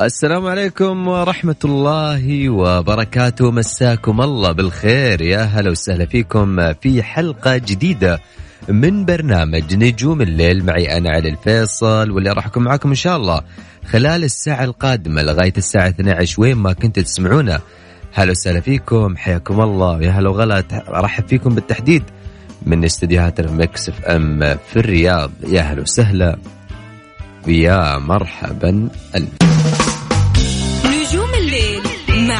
السلام عليكم ورحمة الله وبركاته. مساكم الله بالخير. يا هلا وسهلا فيكم في حلقة جديدة من برنامج نجوم الليل. معي أنا علي الفيصل واللي راح أكون معاكم إن شاء الله خلال الساعة القادمة لغاية الساعة 12 وين ما كنتوا تسمعونا. هلا وسهلا فيكم. حياكم الله. يا هلا وغلا. أرحب فيكم بالتحديد من استديوهات المكس اف ام في الرياض. يا هلا وسهلا. ويا مرحبا. ألف.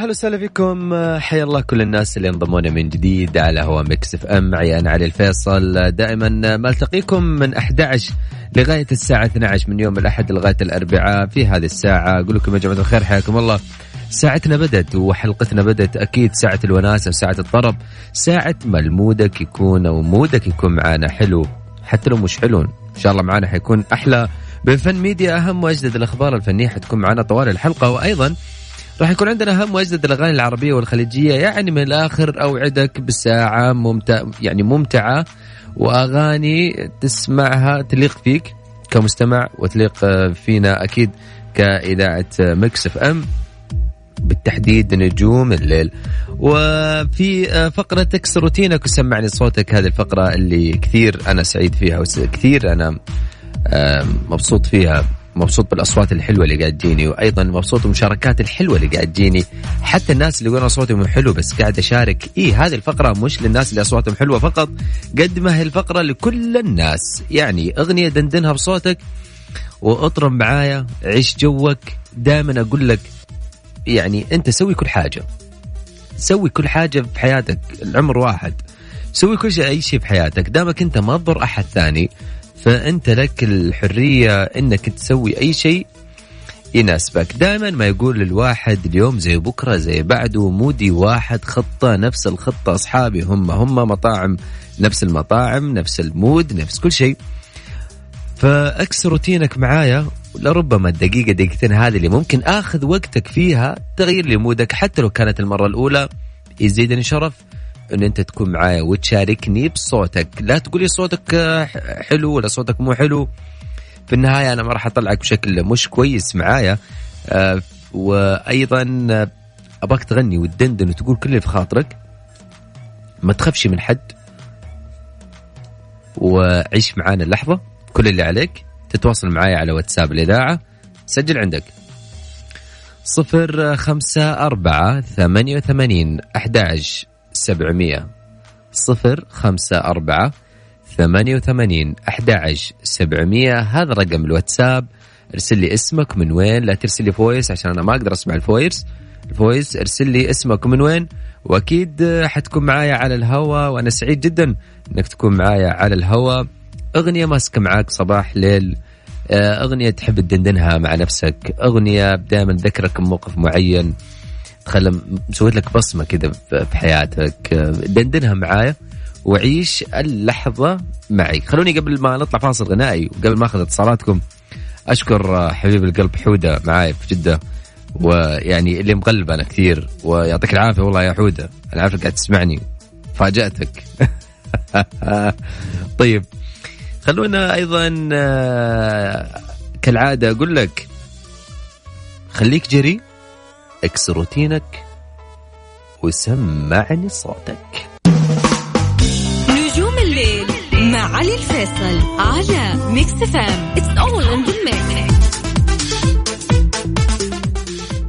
أهلا وسهلا فيكم. حيا الله كل الناس اللي انضمونا من جديد على هوا مكس اف ام. معي أنا علي الفيصل. دائما ما التقيكم من 11 لغاية الساعة 12 من يوم الأحد لغاية الأربعاء في هذه الساعة. أقول لكم يا جماعة الخير حياكم الله. ساعتنا بدت وحلقتنا بدت أكيد ساعة الوناسه وساعه الطرب. ساعة ما ال mood ك يكون أو mood ك يكون معنا حلو. حتى لو مش حلو إن شاء الله معنا حيكون أحلى. بفن ميديا أهم وأجدد الأخبار الفنية حتكون معنا طوال الحلقة. وأيضا راح يكون عندنا اهم وأجدد الأغاني العربية والخليجية يعني من الآخر أوعدك بالساعة ممتع يعني ممتعة وأغاني تسمعها تليق فيك كمستمع وتليق فينا أكيد كإذاعة مكس إف إم بالتحديد نجوم الليل. وفي فقرة تكسر روتينك وسمعني صوتك هذه الفقرة اللي كثير أنا سعيد فيها وكثير أنا مبسوط فيها. مبسوط بالأصوات الحلوة اللي قاعد تجيني وأيضا مبسوط بالمشاركات الحلوة اللي قاعد تجيني. حتى الناس اللي يقولون أصواتهم حلو بس قاعد أشارك اي هذه الفقرة مش للناس اللي أصواتهم حلوة فقط قد ما هي الفقرة لكل الناس. يعني أغنية دندنها بصوتك وأطرب معايا عيش جوك دائما أقول لك يعني أنت سوي كل حاجة. سوي كل حاجة في حياتك العمر واحد. سوي كل شيء أي شيء في حياتك دامك أنت ما تضر أحد ثاني فأنت لك الحرية إنك تسوي أي شيء يناسبك. دائما ما يقول الواحد اليوم زي بكرة زي بعده mood ي واحد خطة نفس الخطة أصحابي هم هم مطاعم نفس المطاعم نفس ال mood نفس كل شيء. فأكسر روتينك معايا لربما الدقيقة دقيقتين هذه اللي ممكن آخذ وقتك فيها تغير لي mood ك حتى لو كانت المرة الأولى يزيدني شرف. إن أنت تكون معايا وتشاركني بصوتك. لا تقولي صوتك آه، حلو ولا صوتك مو حلو. في النهاية أنا ما راح أطلعك بشكل مش كويس معايا. آه، وأيضا آه، أباك تغني وتدندن وتقول كل اللي في خاطرك. ما تخافش من حد. وعيش معانا اللحظة كل اللي عليك. تتواصل معايا على واتساب الإذاعة. سجل عندك. صفر خمسة أربعة ثمانية وثمانين أحد عشر. 700 صفر خمسة أربعة ثمانية وثمانين أحد سبعمية. هذا رقم الواتساب. ارسل لي اسمك من وين. لا ترسل لي voice عشان أنا ما أقدر أسمع ال voice. ال voice ارسل لي اسمك من وين. وأكيد حتكون معايا على الهواء وأنا سعيد جدا أنك تكون معايا على الهواء أغنية ماسكة معاك صباح ليل. آه، أغنية تحب تدندنها مع نفسك. أغنية دائما تذكرك بموقف معين. تخلى مسويت لك بصمة كذا في حياتك دندنها معايا وعيش اللحظة معي. خلوني قبل ما نطلع فاصل غنائي وقبل ما أخذ اتصالاتكم أشكر حبيب القلب حودة معاي في جدة. ويعني اللي مقلب أنا كثير. ويعطيك العافية والله يا حودة. أنا عارفك قاعد تسمعني. فاجأتك. طيب خلونا أيضا آه، كالعادة أقول لك خليك جري. اكسر روتينك وسمعني صوتك. نجوم الليل مع علي الفيصل على Mix FM it's all in the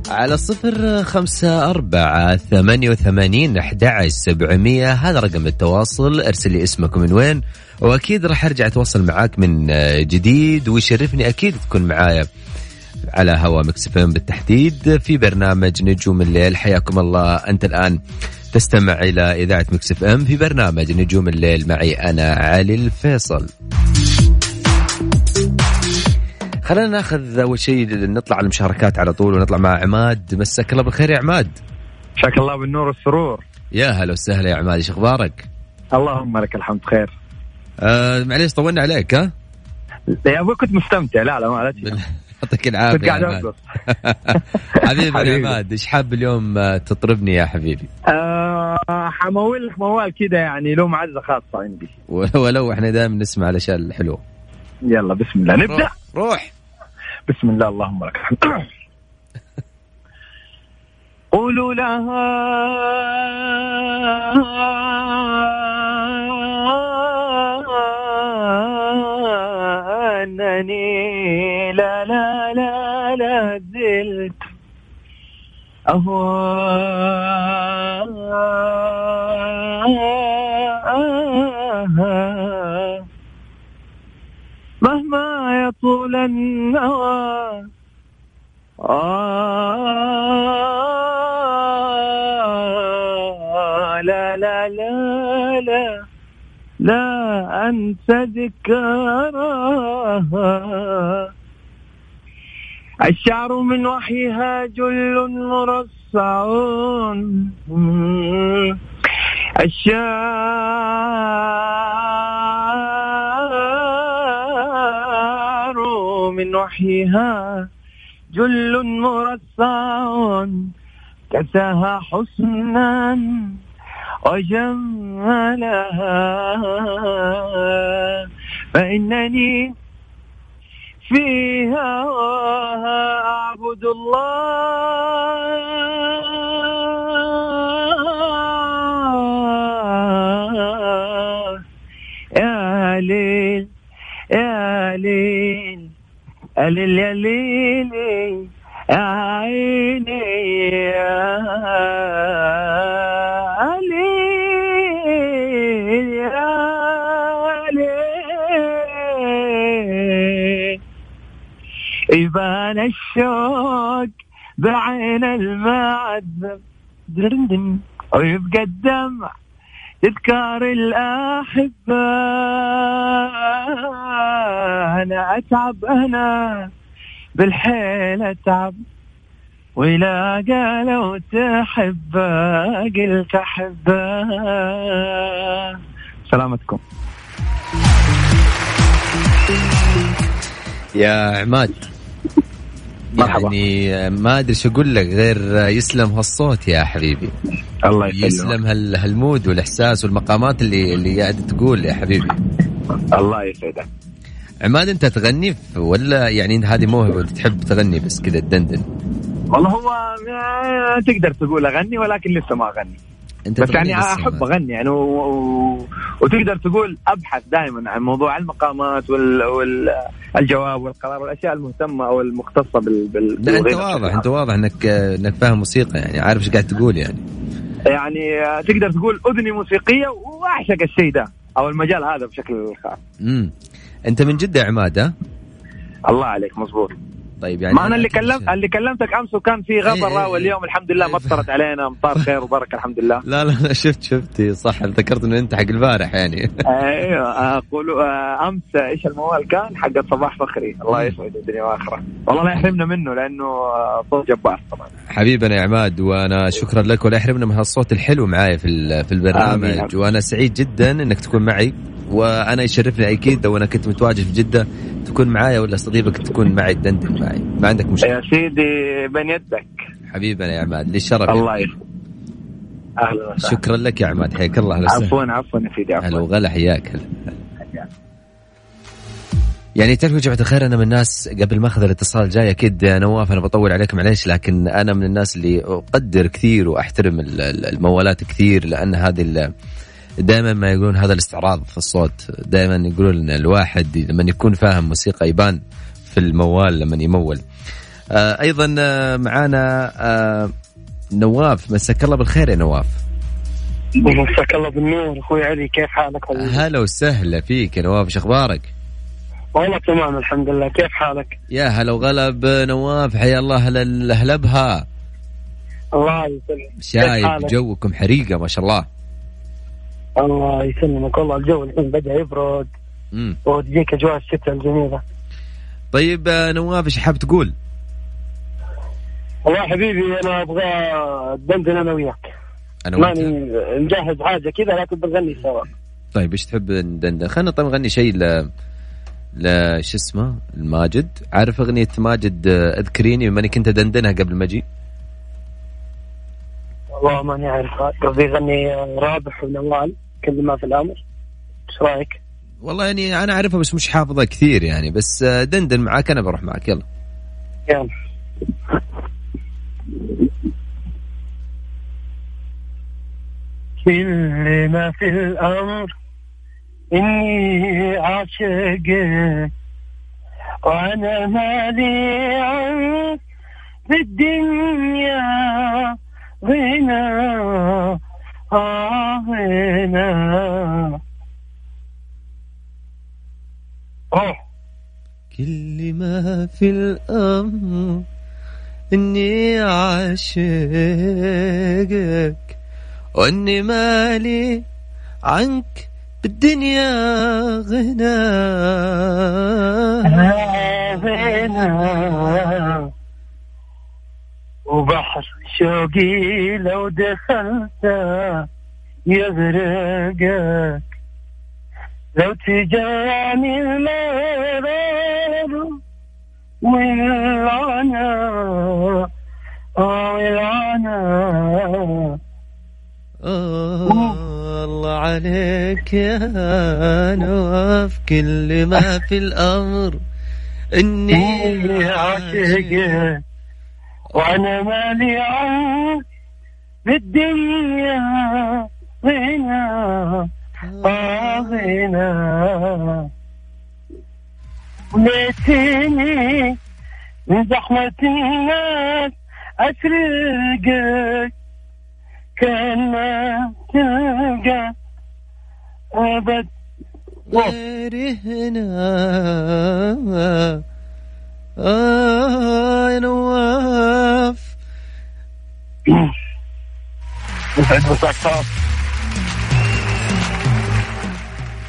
على صفر خمسة أربعة ثمانية وثمانين أحد سبعمية. هذا رقم التواصل. أرسل لي اسمك من وين. وأكيد راح أرجع أتواصل معاك من جديد. ويشرفني أكيد تكون معايا. على هوا مكس بالتحديد في برنامج نجوم الليل. حياكم الله. أنت الآن تستمع إلى إذاعة مكس اف ام في برنامج نجوم الليل. معي أنا علي الفيصل. خلينا ناخذ أول شيء نطلع على المشاركات على طول ونطلع مع عماد. مساك الله بالخير يا عماد. مساك الله بالنور والسرور. يا هلا وسهلا يا عماد. إيش أخبارك؟ اللهم لك الحمد خير. آه معليش طولنا عليك ها؟ يا أبوي كنت مستمتع. لا لا ما يعطيك العافية قاعد حبيبي عماد إيش حاب اليوم آه، تطربني يا حبيبي؟ آه حمول لك موال كذا يعني له معزة خاصة عندي. ولو إحنا دائما نسمع الأشياء الحلوة. يلا بسم الله. نبدأ. روح, روح. بسم الله اللهم لك الحمد. قولوا لها أنني لا لا لا لا زلت. أهواها مهما يطول النوى. آه لا لا لا لا لا أنسى ذكراها. الشعر من وحيها جل مرصع الشعر من وحيها جل مرصع كساها حسنا وجمالها فإنني فيها أعبد الله. يا ليل يا ليل يا ليل يا ليل يا عيني يا يبان الشوق بعين المعذب. ويبقى الدمع تذكار الأحبة. أنا أتعب أنا بالحيل أتعب. ولا قالوا تحب قلت أحب. سلامتكم. يا عماد. مرحبا. يعني ما أدري شو أقول لك غير يسلم هالصوت يا حبيبي. الله يسلمك. يسلم هال هالمود والإحساس والمقامات اللي اللي قاعد تقول يا حبيبي. الله يسعدك. عماد أنت تغني ولا يعني هذه موهبة تحب تغني بس كذا تدندن؟ والله هو ما تقدر تقول أغني ولكن لسه ما أغني. أنت بس يعني أحب. أغني يعني و... و... وتقدر تقول أبحث دائما عن موضوع المقامات وال... والجواب والقرار والأشياء المهتمة أو المختصة بال... بال... لا أنت واضح أنت واضح إنك إنك فاهم موسيقى يعني عارف إيش قاعد تقول يعني. يعني تقدر تقول اذني موسيقية وأعشق الشيء ده أو المجال هذا بشكل خاص امم أنت من جدة عماد؟ الله عليك مزبوط طيب يعني ما أنا اللي كلمت اللي كلمتك أمس وكان في غبرة إيه، إيه. واليوم الحمد لله مطرت علينا. امطار خير وبركة الحمد لله. لا لا شفت شفت. صح ذكرت إنه انت حق البارح يعني. أيوه أقول آه، أمس إيش الموال كان؟ حق صباح فخري. الله يسعد الدنيا وآخرة. والله لا يحرمنا منه لأنه آه، صوت جبار طبعا. حبيبنا يا عماد وأنا شكرا لك ولا يحرمنا من هالصوت الحلو معايا في في البرنامج. وأنا سعيد جدا إنك تكون معي. وأنا يشرفني أكيد لو أنا كنت متواجد في جدة تكون معايا ولا استضيفك تكون معي تدندن معي. ما عندك مشكلة. يا سيدي بين يدك. حبيبنا يا عماد لي الشرف الله يسعدك أهلا وسهلا. شكرا لك يا عماد حياك الله وسهلا. عفوا عفوا يا سيدي هلا عفوا وغلا حياك. هلا يعني تعرفوا يا جماعة الخير أنا من الناس قبل ما أخذ الاتصال جاي أكيد يا نواف أنا بطول عليكم معليش لكن أنا من الناس اللي أقدر كثير ال- الموالات كثير لأن هذه دائما ما يقولون هذا الاستعراض في الصوت. دائما يقولون إن الواحد لما يكون فاهم موسيقى يبان في الموال لما يمول. آه أيضا آه، معانا آه نواف. مساك الله بالخير يا نواف. مساك الله بالنور. أخوي علي كيف حالك؟ هلا وسهلا فيك يا نواف. إيش أخبارك؟ والله تمام الحمد لله. كيف حالك؟ يا هلا وغلا نواف. حيا الله هلا هلا بها الله يسلمك. شايف؟ جوكم حريقة ما شاء الله. الله يسلمك. والله الجو الحين بدأ يبرد. امم وتجيك أجواء الشتاء الجميلة. طيب آه، نواف إيش حاب تقول؟ والله حبيبي أنا أبغى دندن أنا وياك. أنا ماني وانت مجهز حاجة كذا لكن بنغني سوا. طيب إيش تحب ندندن؟ خلينا طيب نغني شيء ل ل شو اسمه؟ الماجد. عارف أغنية ماجد آه، أذكريني بما اني كنت ادندنها قبل ما أجي؟ والله ماني عارف قصدي يغني رابح ونوال كل ما في الأمر. إيش رأيك؟ والله يعني أنا اعرفها بس مش حافظها كثير يعني بس دندن معاك أنا بروح معك. يلا. يلا. كل ما في الأمر إني عاشقك وأنا مالي عنك في الدنيا. غنى آه غنى كل ما في الأمر إني عاشقك وإني مالي عنك بالدنيا غنى. هنا وبحر شوقي لو دخلت يغرقك لو تجاني المرار والعنا آه والعنا الله عليك يا نواف كل ما في الأمر إني إني عاشقك. وأنا مالي عنك بالدنيا غنى غنى ليتني من زحمة الناس أسرقك. كان ما تلقى أبد. غيري هنا. آه يا نواف. يسعد مساك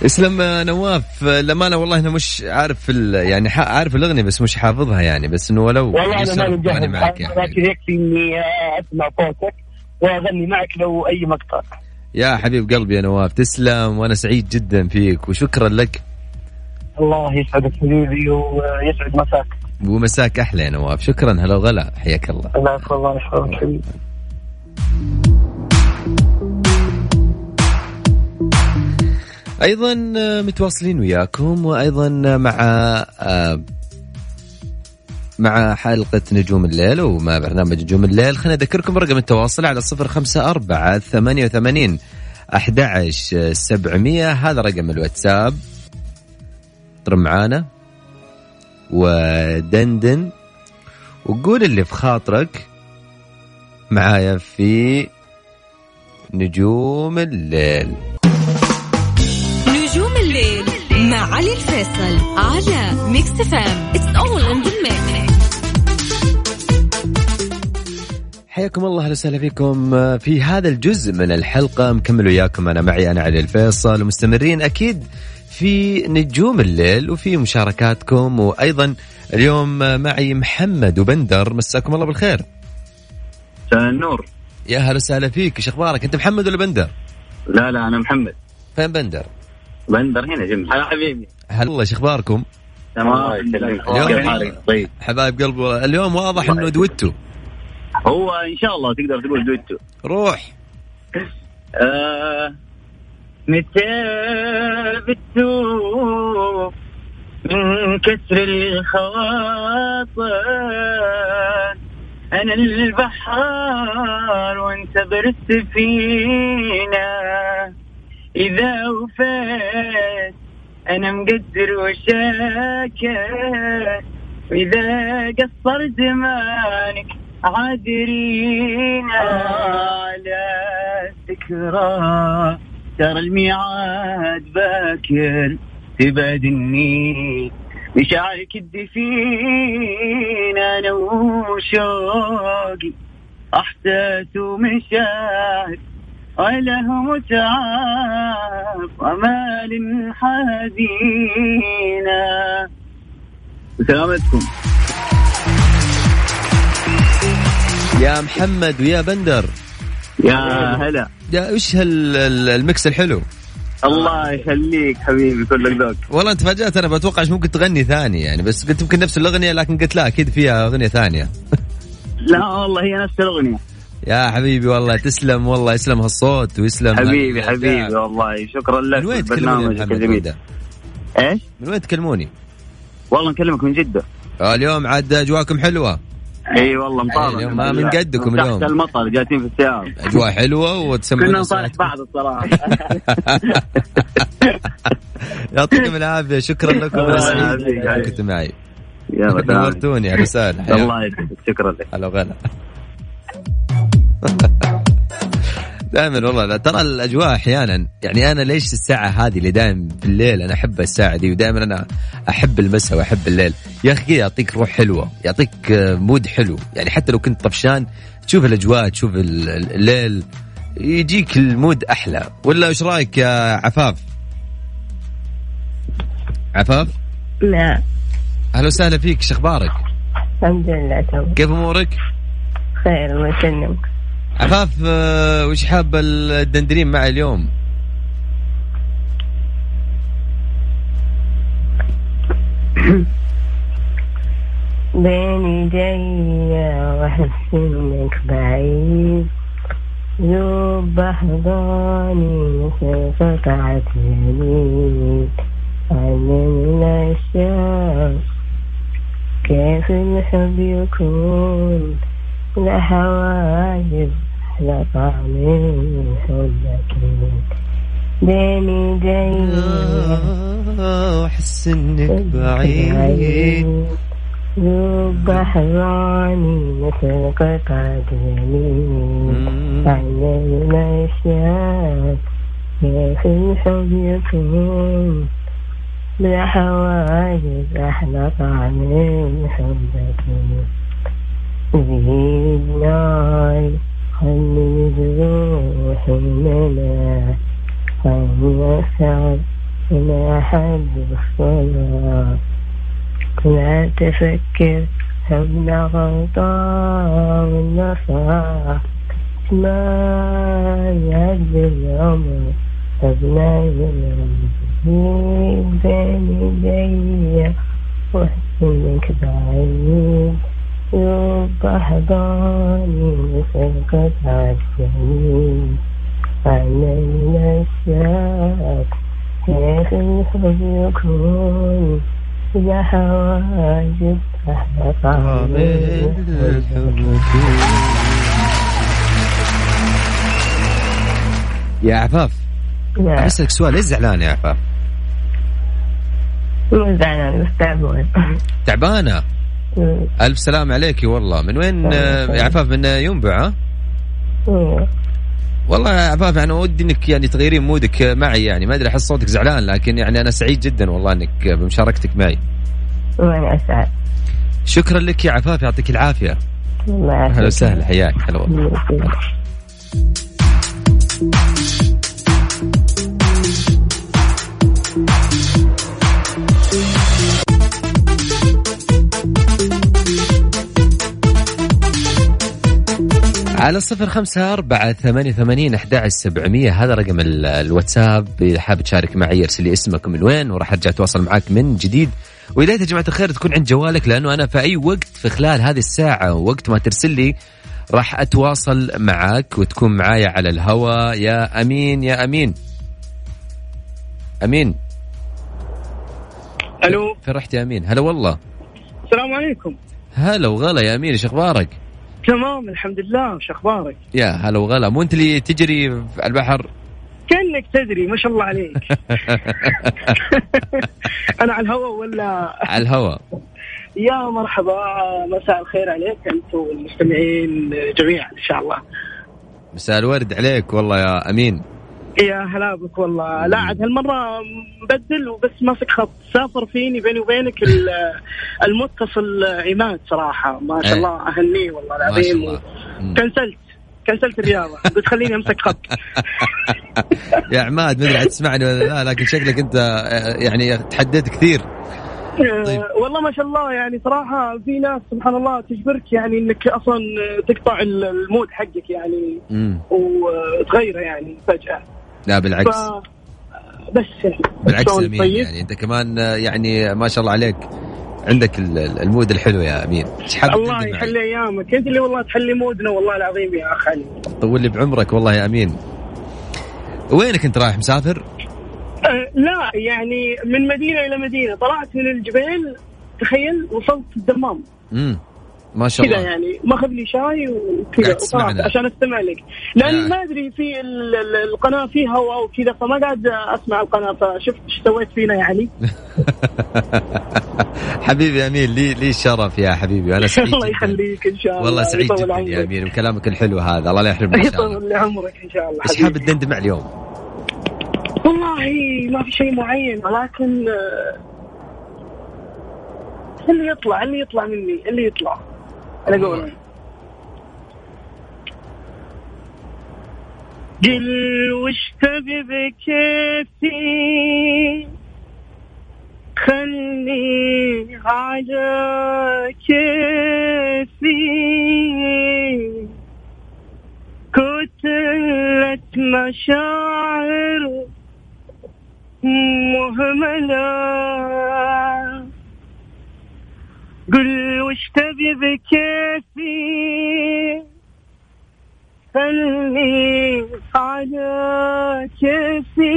اسلم نواف. للأمانة والله أنا مش عارف ال... يعني ح... عارف الأغنية بس مش حافظها يعني بس إنه ولو والله أنا ماني مجهز معك حبيبي. لكن يكفي إني أسمع صوتك وأغني معك لو أي مقطع. يا حبيب قلبي يا نواف تسلم وأنا سعيد جدا فيك وشكرا لك. الله يسعدك حبيبي ويسعد مساك. ومساك أحلى يا نواف. شكرا. هلا وغلا. حياك الله. الله يحفظ الله يحفظك حبيبي أيضا متواصلين وياكم وأيضا مع آه، مع حلقة نجوم الليل ومع برنامج نجوم الليل. خلينا أذكركم رقم التواصل على صفر خمسة أربعة ثمانية وثمانين أحد سبعمية. هذا رقم الواتساب. اضرب معانا. ودندن وقول اللي في خاطرك معايا في نجوم الليل. نجوم الليل مع علي الفيصل على Mix FM it's all in حياكم الله أهلا وسهلا فيكم. في هذا الجزء من الحلقة مكمل وياكم. أنا معي أنا علي الفيصل ومستمرين أكيد في نجوم الليل وفي مشاركاتكم. وأيضا اليوم معي محمد وبندر مساكم الله بالخير. مساء النور. يا هلا وسهلا فيك. إيش أخبارك؟ أنت محمد ولا بندر؟ لا لا أنا محمد. فين بندر؟ بندر هنا جنبي. هلا حبيبي. هلا والله إيش أخباركم؟ تمام. اليوم- طيب. حبايب قلب والله. اليوم واضح إنه دويتو. هو إن شاء الله تقدر تقول دويتو. روح. آه متى بتوب من كسر الخواطر؟ أنا البحر وأنت بالسفينه إذا وفيت أنا مقدر وشاكر. وإذا قصر زمانك عادرينا على الذكرى. ترى الميعاد باكر تبعد النيل مشاعرك الدفين أنا وشوقي. احساس ومشاعر وله متعب امال حزينة. وسلامتكم. يا محمد ويا بندر. يا هلا. يا إيش هالمكس الحلو؟ الله يخليك حبيبي كلك ذوق. والله انت فاجأت أنا بتوقع إيش ممكن تغني ثاني يعني بس قلت يمكن نفس الأغنية لكن قلت لا أكيد فيها أغنية ثانية. لا والله هي نفس الأغنية. يا حبيبي والله تسلم والله يسلم هالصوت ويسلم حبيبي حبيبي والله شكرا لك من وين تكلموني الجميل؟ إيش؟ من وين تكلموني؟ والله نكلمك من جدة. آه، اليوم عاد اجواكم حلوة. إي والله مطار اليوم ما من قدكم تحت اليوم. المطر جالسين في السيارة. أجواء حلوة وتسمعون كنا نصالح. بعض الصراحة. يعطيكم العافية شكرا لكم كنتوا معي. يلا نورتوني وسهلا حياك. الله يسعدك شكرا لك. هلا وغلا دائما والله. لا ترى الأجواء أحيانا يعني أنا ليش الساعة هذه اللي دائما بالليل أنا أحب الساعة دي ودائما أنا أحب المساء وأحب الليل. يا أخي يعطيك روح حلوة يعطيك mood حلو. يعني حتى لو كنت طفشان تشوف الأجواء تشوف ال- ال- الليل يجيك ال mood أحلى. ولا إيش رأيك يا عفاف؟ عفاف؟ لا. أهلا وسهلا فيك إيش أخبارك؟ الحمد لله تمام. كيف أمورك؟ خير الله يسلمك. عفاف آه، وش حاب الدندرين معي اليوم؟ بين يدي واحس انك بعيد. ذوب أحضاني قطعة يمين عن الأشياء كيف الحب يكون؟ لا حواجز لا طعم حبك بين يدي واحس إنك بعيد. ذوب أحضاني مثل قطعة يمين عن الأشياء كيف الحب يكون. بلا حواجز أحلى طعم حبك زيد نار خلي جروح المنى خلي أسعد إلى حد الصلاة. لا تفكر ابن غلطان والنصاح ما يعد العمر ابن العمر بين يدي واحسنك بعيد يوب أحضاني مثل قطعة يمين عن الأشياء كيف الحب يكون إذا حواجب طعم يا عفاف لا اسالك سؤال ليش زعلان يا عفاف؟ مو زعلان بس تعبان. تعبانة؟ ألف سلام عليك والله. من وين؟ آه، يا عفاف من ينبع ها؟ والله يا عفاف يعني ودي إنك يعني تغيرين مودك معي يعني. ما أدري أحس صوتك زعلان لكن يعني أنا سعيد جدا والله إنك بمشاركتك معي. وأنا أسعد. شكرا لك يا عفاف يعطيك العافية. الله أهلا وسهلا حياك هلا والله على الصفر خمسة أربعة ثمانية ثمانين أحد سبعمية. هذا رقم ال- الواتساب. إذا حاب تشارك معي ارسل لي اسمك من وين وراح أرجع أتواصل معك من جديد. ويا يا جماعة الخير تكون عند جوالك لأنه أنا في أي وقت في خلال هذه الساعة وقت ما ترسل لي راح أتواصل معك وتكون معايا على الهوا. يا أمين يا أمين. أمين. ألو. فين رحت يا أمين. هلا والله. السلام عليكم. هلا وغلا يا أمين. إيش أخبارك؟ تمام الحمد لله. شو أخبارك؟ يا هلا وغلا. مو أنت اللي تجري في البحر؟ كأنك تدري ما شاء الله عليك. أنا على الهواء ولا؟ على الهوا يا مرحبا. مساء الخير عليك انت والمستمعين جميعا إن شاء الله. مساء الورد عليك والله يا أمين. يا هلا بك والله. لا عاد هالمرة مبدل وبس ماسك خط. سافر فيني بيني وبينك ال- المتصل عماد صراحة. ما شاء إيه. الله أهنيه والله العظيم. كنسلت. كنسلت الرياضة. قلت خليني أمسك خط. يا عماد ما أدري عاد تسمعني ولا لا لكن شكلك أنت آه، يعني تحديت كثير. طيب. آه، والله ما شاء الله يعني صراحة في ناس سبحان الله تجبرك يعني إنك أصلا تقطع ال- ال mood حقك يعني مم. وتغيره يعني فجأة. لا ف بالعكس بس يعني. بالعكس أمين طيب؟ يعني أنت كمان يعني ما شاء الله عليك عندك ال- ال- ال mood الحلو يا أمين. إيش حابب الله؟ يحلي أيامك. أنت اللي والله تحلي mood نا والله العظيم يا اخ علي طول لي بعمرك والله يا أمين. وينك أنت رايح مسافر؟ أه لا يعني من مدينة إلى مدينة. طلعت من الجبال تخيل وصلت الدمام. امم ما شاء كذا الله. يعني ماخذ لي شاي وكذا عشان أستمع لك. لأن يا. ما أدري في ال- ال- القناة فيها هواء وكذا فما قاعد أسمع القناة. فشفت إيش سويت فينا يعني؟ حبيبي أمين لي لي الشرف يا حبيبي. وأنا سعيد الله يخليك إن شاء الله والله سعيد جدا يا. أمين وكلامك الحلو هذا. الله لا يحرمنا ان شاء الله. يطول عمرك إن شاء الله إيش. حاب تدندن اليوم؟ والله ما في شيء معين ولكن آه، اللي يطلع اللي يطلع مني اللي يطلع. أنا أقول. قل وش تبي بكيفي؟ خلني على كيفي. كتلة مشاعر مهملة. قل وش تبي بكيفي خلني على كيفي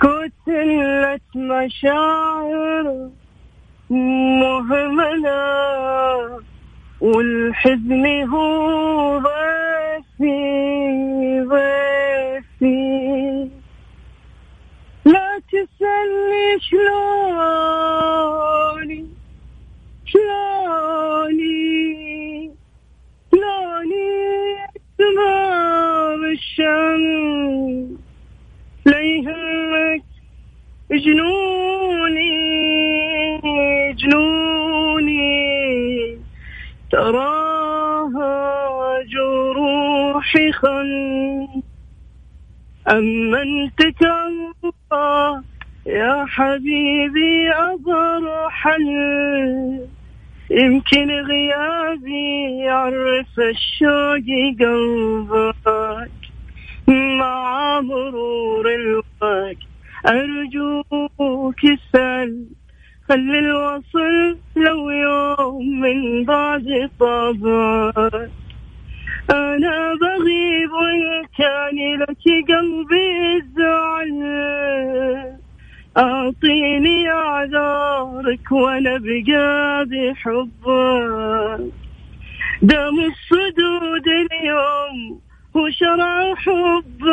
كتلة مشاعر مهملة والحزن هو ضيفي تسألني شلوني؟ شلوني؟ شلوني تمام الشمس؟ لا يهمك جنوني جنوني. تراها جروحي خل أما أنت كالله يا حبيبي أبرحل يمكن غيابي يعرف الشوق قلبك. مع مرور الوقت أرجوك اسأل خلي الوصل لو يوم من بعد طبعك. أنا بغيب وإن كان لك قلبي أعطيني أعذارك وأنا بقى بحبك دم الصدود اليوم وشرع حبك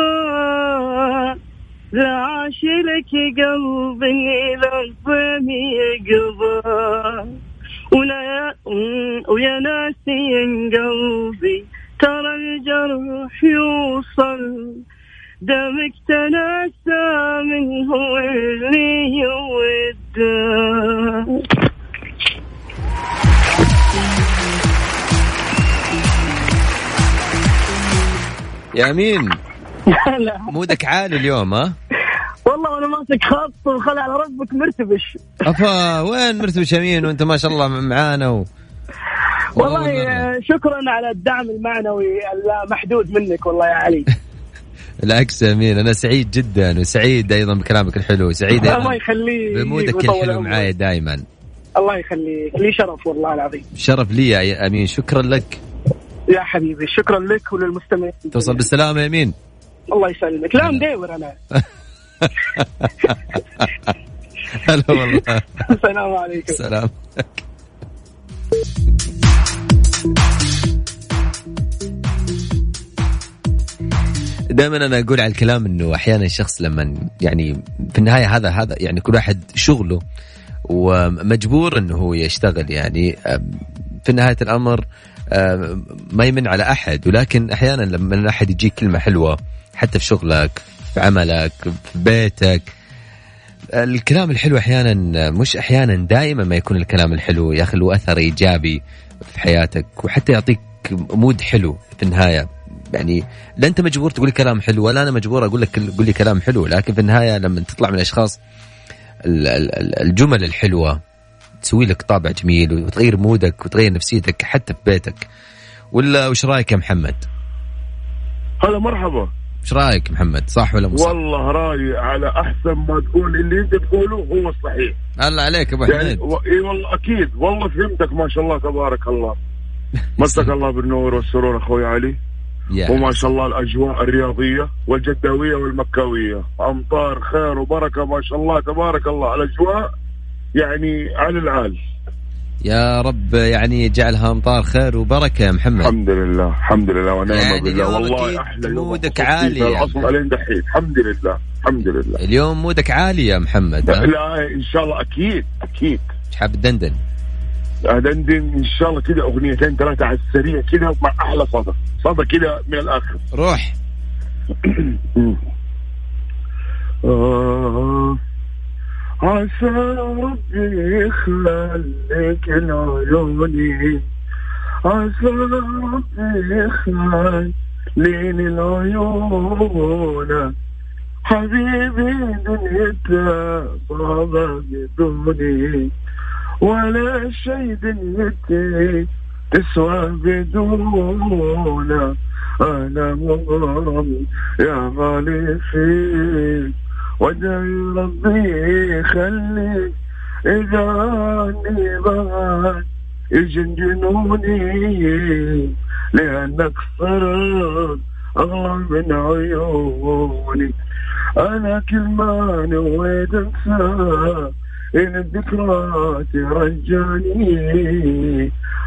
لا عاش لك قلب الظلم يقبل ولا ويا ناسي قلبي ترى الجرح يوصل. دمك تنسى من هو اللي يا مين مودك عالي اليوم ها؟ والله وأنا ماسك خط وخلع على ربك مرتبش. أفا وين مرتبش أمين؟ وأنت ما شاء الله معانا و... والله شكرا على الدعم المعنوي المحدود منك والله يا علي. بالعكس يا أمين. أنا سعيد جدا وسعيد أيضا بكلامك الحلو سعيد الله يخليك بمودك الحلو عمرك. معاي دائما الله يخليك. لي شرف والله العظيم. شرف لي يا أمين. شكرا لك. يا حبيبي شكرا لك وللمستمعين. توصل بالسلامة يا أمين. الله يسلمك. لا مدور أنا. هلا والله. السلام عليكم. سلام دائما أنا أقول على الكلام إنه أحيانا الشخص لما يعني في النهاية هذا هذا يعني كل واحد شغله ومجبور إنه هو يشتغل يعني. في نهاية الأمر ما يمن على أحد. ولكن أحيانا لما احد يجيك كلمة حلوة حتى في شغلك في عملك في بيتك الكلام الحلو أحيانا مش أحيانا دائما ما يكون الكلام الحلو يا أخي له أثر إيجابي في حياتك وحتى يعطيك مود حلو في النهاية. يعني لا أنت مجبور تقول كلام حلو ولا أنا مجبور أقول لك قول لي كلام حلو لكن في النهاية لما تطلع من الأشخاص ال- ال- ال- الجمل الحلوة تسوي لك طابع جميل وتغير مودك وتغير نفسيتك حتى في بيتك. ولا وش رأيك يا محمد؟ هلا مرحبا. وش رأيك محمد؟ صح ولا مو صح؟ والله راي على أحسن ما تقول اللي أنت تقوله هو الصحيح. الله عليك أبو يعني حميد و... إي والله أكيد. والله فهمتك ما شاء الله تبارك الله. مسك الله بالنور والسرور أخوي علي. يا وما شاء الله الأجواء الرياضية والجداوية والمكاوية. أمطار خير وبركة ما شاء الله تبارك الله. الأجواء يعني على العال. يا رب يعني يجعلها أمطار خير وبركة يا محمد. الحمد لله الحمد لله ونعم يعني بالله. والله أحلى مودك عالي يعني. الأصل الين دحين. الحمد لله الحمد لله. اليوم مودك عالي يا محمد ها؟ لا إن شاء الله أكيد أكيد. حاب تدندن؟ أدندن إن شاء الله كذا أغنيتين ثلاثة على السريع كذا مع أحلى صدى صدى كذا من الآخر. روح. آه عسى ربي يخليك لعيوني. عسى ربي يخليني العيون حبيبي دنيتها صعبة بدوني. ولا شي دنيتي تسوى بدونه أنا مغرم يا غالي فيك وادعي ربي يخليك إذا عني بعد يجن جنوني لأنك صرت أغلى من عيوني. أنا كل ما نويت أنسى إن الذكرى ترجعني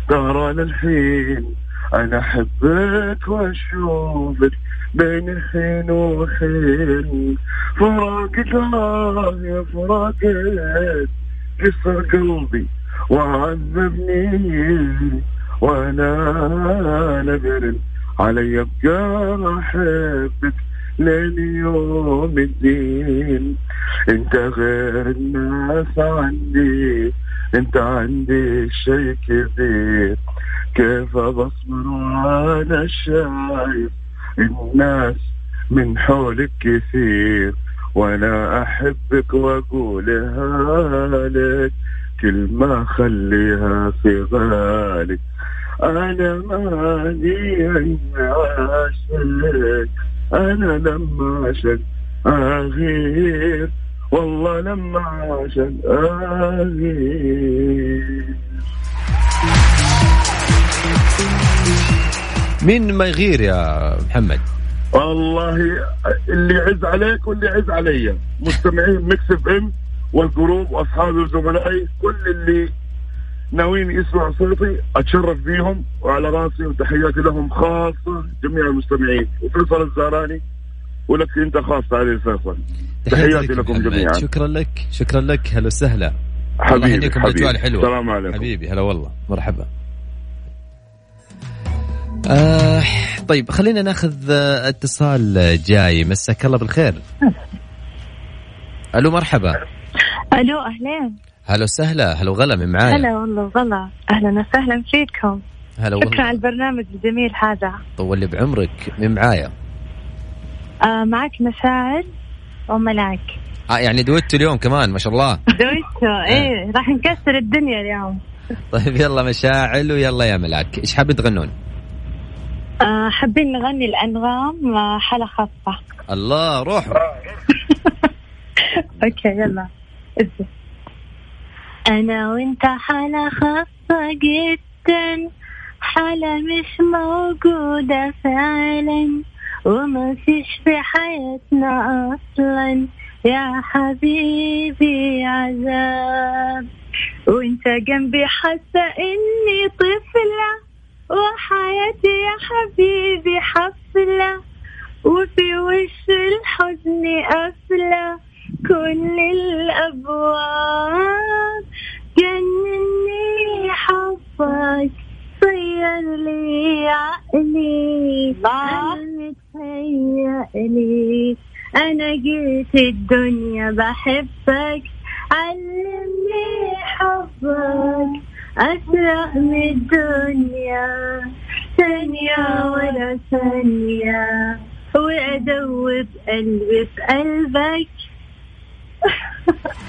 ترى الحين. أنا أحبك وأشوفك بين حين وحين فراقك آه يا فراقك كسر قلبي وعذبني. وأنا نذر علي أبقى أحبك. لين يوم الدين. انت غير الناس عندي انت عندي شيء كبير كيف بصبر وأنا شايف الناس من حولك كثير. وأنا أحبك وأقولها لك. كل ما خليها في بالك أنا ماني عاشق أنا لما عاشق أغير والله لما عاشق أغير. مين ما يغير يا محمد؟ والله اللي يعز عليك واللي يعز علي مستمعين ميكس إف إم وال group وأصحابي وزملائي كل اللي ناويين يسمعوا صوتي أتشرف بيهم وعلى راسي وتحياتي لهم خاصة جميع المستمعين. وفيصل الزهراني ولك أنت خاصه علي الفيصل تحياتي لك لكم محمد. جميعا. شكرا لك شكرا لك. هلا وسهلا. حبيبي يهنيكم حبيبي. الحلوه السلام عليكم. حبيبي هلا والله. مرحبا. آه طيب خلينا ناخذ آه، اتصال جاي. مساك الله بالخير. ألو مرحبا. ألو أهلين. هلا وسهلا هلا وغلا من معايا. هلا والله غلا أهلا وسهلا فيكم. هلا شكرا على والله البرنامج الجميل هذا. طول لي بعمرك. من معايا؟ آه معك مشاعل وملاك. آه يعني دويتو اليوم كمان ما شاء الله. دويتو إيه راح نكسر الدنيا اليوم. طيب يلا مشاعل ويلا يا ملاك. إيش حابين تغنون؟ آه حابين نغني الأنغام آه، حالة خاصة. الله روحوا okay يلا. اسمع. أنا وإنت حالة خاصة جدا حالة مش موجودة فعلا. وما فيش في حياتنا أصلا. يا حبيبي عذاب. وإنت جنبي حاسة إني طفلة. وحياتي يا حبيبي حفلة. وفي وش الحزن قافلة كل الأبواب جنني حبك صير لي عقلي أنا متهيألي أنا جيت الدنيا بحبك. علمني حبك أسرع من الدنيا ثانية ولا ثانية وأدوب قلبي في قلبك.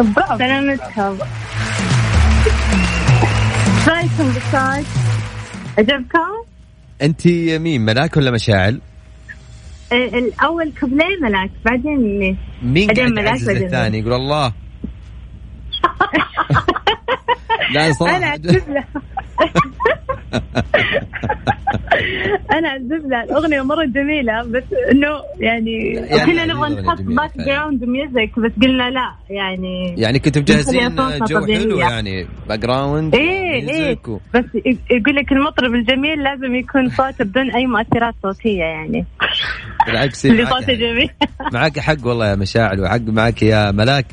برافو سلامتكم إيش رأيكم بالصوت؟ عجبكم؟ أنت مين ملاك ولا مشاعل؟ ال- الأول كوبليه ملاك بعدين ليش؟ مين بعدين ملاك، بعدين الثاني يقول الله لا أنا صراحة اعتذر له أنا له الأغنية مرة جميلة بس إنه يعني, يعني كنا يعني نبغى نحط background music بس قلنا لا يعني يعني كنتوا مجهزين جو حلو. يعني background إيه إيه و- بس يقول لك المطرب الجميل لازم يكون صوته بدون أي مؤثرات صوتية يعني بالعكس اللي صوته. جميل معك حق والله يا مشاعل وحق معك يا ملاك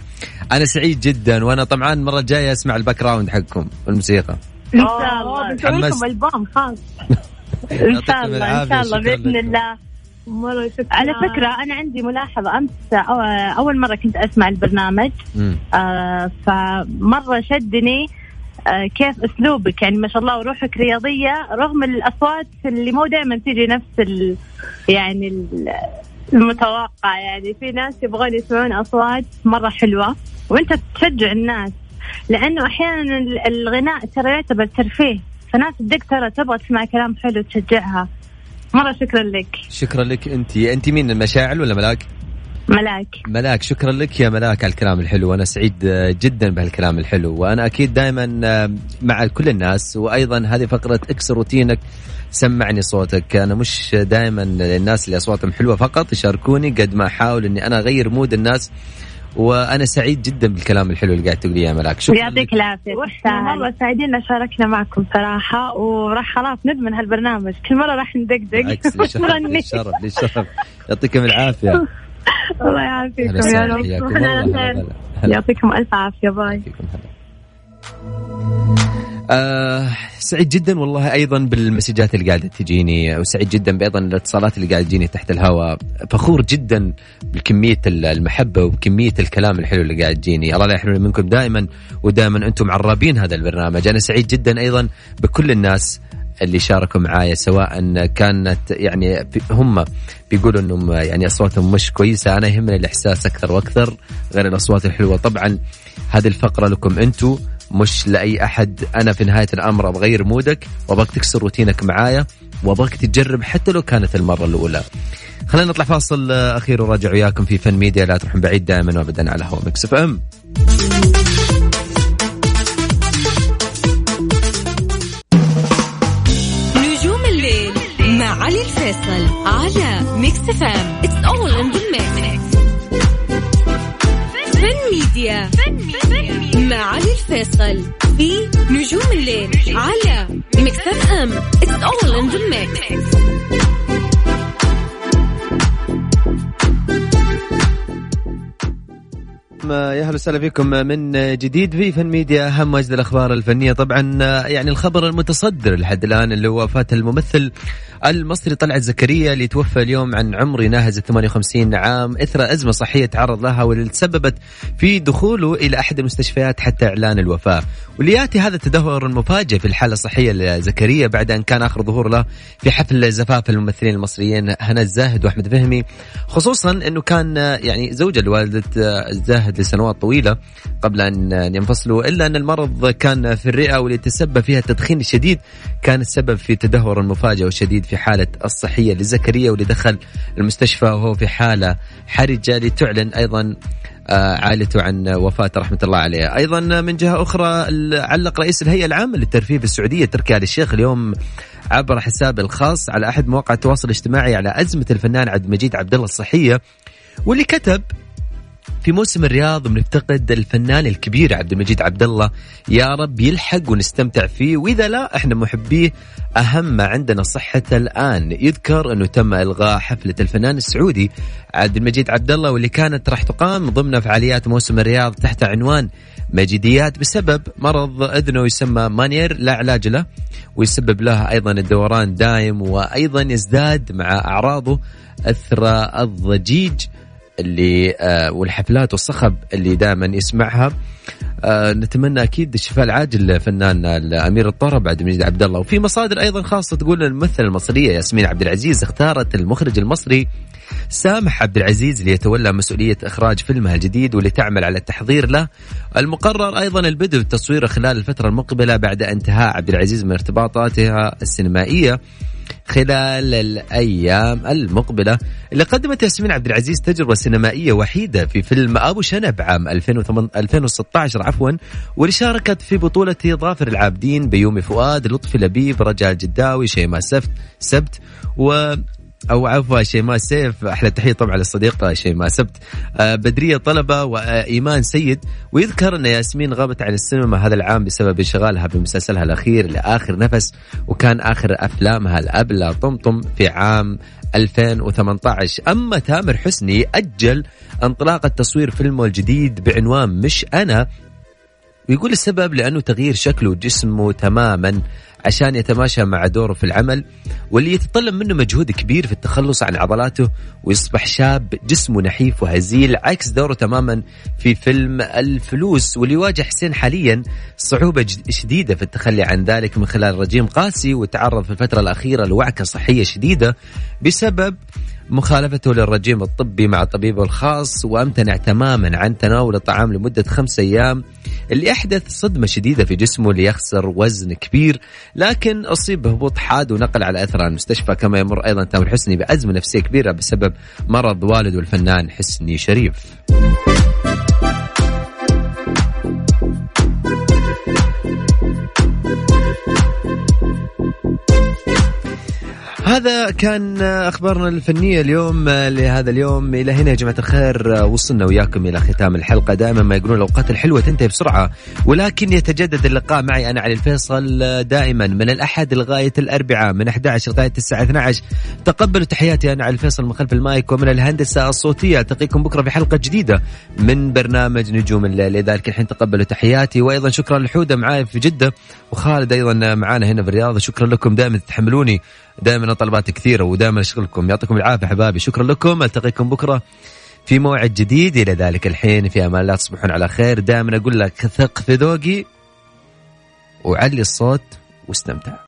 أنا سعيد جدا وأنا طبعا المره الجايه أسمع ال background حقكم والموسيقى إن شاء الله. بنسوي لكم البوم خاص إن شاء الله إن شاء الله بإذن. الله. مرة شكرا. على فكرة أنا عندي ملاحظة. أمس أو- أول مرة كنت أسمع البرنامج. آه فمرة شدني آه كيف أسلوبك؟ يعني ما شاء الله وروحك رياضية رغم الأصوات اللي مو دائما تيجي نفس ال يعني ال- المتوقع. يعني في ناس يبغون يسمعون أصوات مرة حلوة. وأنت تشجع الناس. لأنه أحيانا ال- الغناء ترى يعتبر ترفيه. فناس تدق ترى تبغى تسمع كلام حلو تشجعها. مرة شكرا لك. شكرا لك أنت. أنت مين المشاعل ولا ملاك؟ ملاك. ملاك. شكرا لك يا ملاك على الكلام الحلو. وأنا سعيد جدا بهالكلام الحلو. وأنا أكيد دائما مع كل الناس. وأيضا هذه فقرة اكسر روتينك سمعني صوتك. أنا مش دائما الناس اللي أصواتهم حلوة فقط. يشاركوني قد ما احاول إني أنا أغير mood الناس. وأنا سعيد جدا بالكلام الحلو اللي قاعد تقوليه يا ملاك. شكرا يعطيك وإحنا مرة سعيدين إن شاركنا معكم صراحة وراح خلاص ندمن هالبرنامج. كل مرة راح ندقدق. للشرف للشرف يعطيكم العافية. الله يعافيكم يا رب. يعطيكم ألف عافية. باي. آه سعيد جدا والله أيضا بالمسجات اللي قاعدة تجيني وسعيد جدا بايضا الاتصالات اللي قاعدة تجيني تحت الهواء. فخور جدا بكمية المحبة وبكمية الكلام الحلو اللي قاعد تجيني. الله لا يحرمنا منكم دائما ودائما أنتم عرابين هذا البرنامج. أنا سعيد جدا أيضا بكل الناس اللي شاركوا معايا سواء كانت يعني هم بيقولوا إنهم يعني أصواتهم مش كويسة. أنا يهمني الإحساس أكثر وأكثر غير الأصوات الحلوة. طبعا هذه الفقرة لكم أنتم مش لأي أحد. أنا في نهاية الأمر أبغى اغير mood ك وأبغاك تكسر روتينك معايا وأبغاك تجرب حتى لو كانت المرة الأولى. خلينا نطلع فاصل أخير وراجع وياكم في فن ميديا. لا تروحون بعيد دائما وابدا على هوا مكس إف إم. نجوم الليل مع علي الفيصل على ميكس فام اتس اول ان ذا فن ميديا. الفيصل في نجوم الليل على اف ام اتس اول ان ذا ميكس عليكم يا أهلا وسهلا فيكم من جديد في فن ميديا أهم واجد الأخبار الفنية. طبعا يعني الخبر المتصدر لحد الآن اللي هو وفاة الممثل المصري طلعت زكريا اللي توفى اليوم عن عمر يناهز 58 عام. إثر أزمة صحية تعرض لها واللي تسببت في دخوله إلى أحد المستشفيات حتى إعلان الوفاة. واللي يأتي هذا التدهور المفاجئ في الحالة الصحية لزكريا بعد أن كان آخر ظهور له في حفل زفاف الممثلين المصريين هنا الزاهد وأحمد فهمي. خصوصا إنه كان يعني زوجة لوالدة الزاهد لسنوات طويلة قبل أن ينفصلوا إلا أن المرض كان في الرئة واللي تسبب فيها التدخين الشديد كان السبب في تدهور المفاجئ والشديد في حالة الصحية لزكريا واللي دخل المستشفى وهو في حالة حرجة لتعلن أيضا عائلته عن وفاته رحمة الله عليه. أيضا من جهة أخرى علق رئيس الهيئة العامة للترفيه في السعودية تركي آل الشيخ اليوم عبر حسابه الخاص على أحد مواقع التواصل الاجتماعي على أزمة الفنان عبد المجيد عبد الله الصحية واللي كتب في موسم الرياض بنفتقد الفنان الكبير عبد المجيد عبد الله يا رب يلحق ونستمتع فيه وإذا لا إحنا محبيه. أهم ما عندنا صحته الآن. يذكر أنه تم إلغاء حفلة الفنان السعودي عبد المجيد عبد الله واللي كانت راح تقام ضمن فعاليات موسم الرياض تحت عنوان مجديات بسبب مرض أذنه يسمى مانير لا علاج له ويسبب له أيضا الدوران دائم وأيضا يزداد مع أعراضه أثر الضجيج. اللي آه والحفلات والصخب اللي دائما يسمعها. آه نتمنى أكيد الشفاء العاجل لفنان الأمير الطرب عبد المجيد عبد الله وفي مصادر أيضا خاصة تقول الممثلة المصرية ياسمين عبد العزيز اختارت المخرج المصري سامح عبد العزيز ليتولى مسؤولية إخراج فيلمها الجديد واللي تعمل على التحضير له. المقرر أيضا البدء بتصويره خلال الفترة المقبلة بعد انتهاء عبد العزيز من ارتباطاتها السينمائية. خلال الأيام المقبلة. اللي قدمت ياسمين عبد العزيز تجربة سينمائية وحيدة في فيلم أبو شنب عام 2016 عفوا واللي شاركت في بطولة ظافر العابدين بيومي فؤاد لطفي لبيب رجاء الجداوي شيماء سفت سبت و أو عفوا شيماء سيف. أحلى تحية طبعا للصديقه شيماء سبت. آه بدرية طلبة وإيمان سيد. ويذكر أن ياسمين غابت عن السينما هذا العام بسبب انشغالها بمسلسلها الأخير لآخر نفس وكان آخر أفلامها الأبلة طمطم في عام 2018 أما تامر حسني أجل انطلاقه تصوير فيلمه الجديد بعنوان مش أنا ويقول السبب لأنه تغيير شكله وجسمه تماما. عشان يتماشى مع دوره في العمل واللي يتطلب منه مجهود كبير في التخلص عن عضلاته ويصبح شاب جسمه نحيف وهزيل عكس دوره تماما في فيلم الفلوس واللي يواجه حسين حاليا صعوبة شديدة في التخلي عن ذلك من خلال رجيم قاسي وتعرض في الفترة الأخيرة لوعكة صحية شديدة بسبب مخالفته للرجيم الطبي مع طبيبه الخاص وامتنع تماما عن تناول الطعام لمدة خمسة أيام اللي أحدث صدمة شديدة في جسمه ليخسر وزن كبير لكن أصيب بهبوط حاد ونقل على أثر المستشفى. كما يمر أيضا تامر حسني بأزمة نفسية كبيرة بسبب مرض والده الفنان حسني شريف. هذا كان أخبارنا الفنية اليوم لهذا اليوم. إلى هنا يا جماعة الخير وصلنا وياكم إلى ختام الحلقة. دائما ما يقولون الأوقات الحلوة تنتهي بسرعة ولكن يتجدد اللقاء معي أنا علي الفيصل دائما من الأحد لغاية الاربعاء من 11 لغاية الساعة 12 تقبلوا تحياتي أنا علي الفيصل من خلف المايك ومن الهندسة الصوتية. ألتقيكم بكرة في حلقة جديدة من برنامج نجوم الليل. لذلك الحين تقبلوا تحياتي وأيضا شكرا لحودة معاي في جدة وخالد أيضا معانا هنا في الرياض. شكرا لكم دائما تتحملوني. دائما طلبات كثيرة ودائما أشغلكم. يعطيكم العافية حبايبي شكرا لكم. ألتقيكم بكرة في موعد جديد. إلى ذلك الحين في أمان الله. تصبحون على خير. دائما أقول لك ثق في ذوقي وعلي الصوت واستمتع.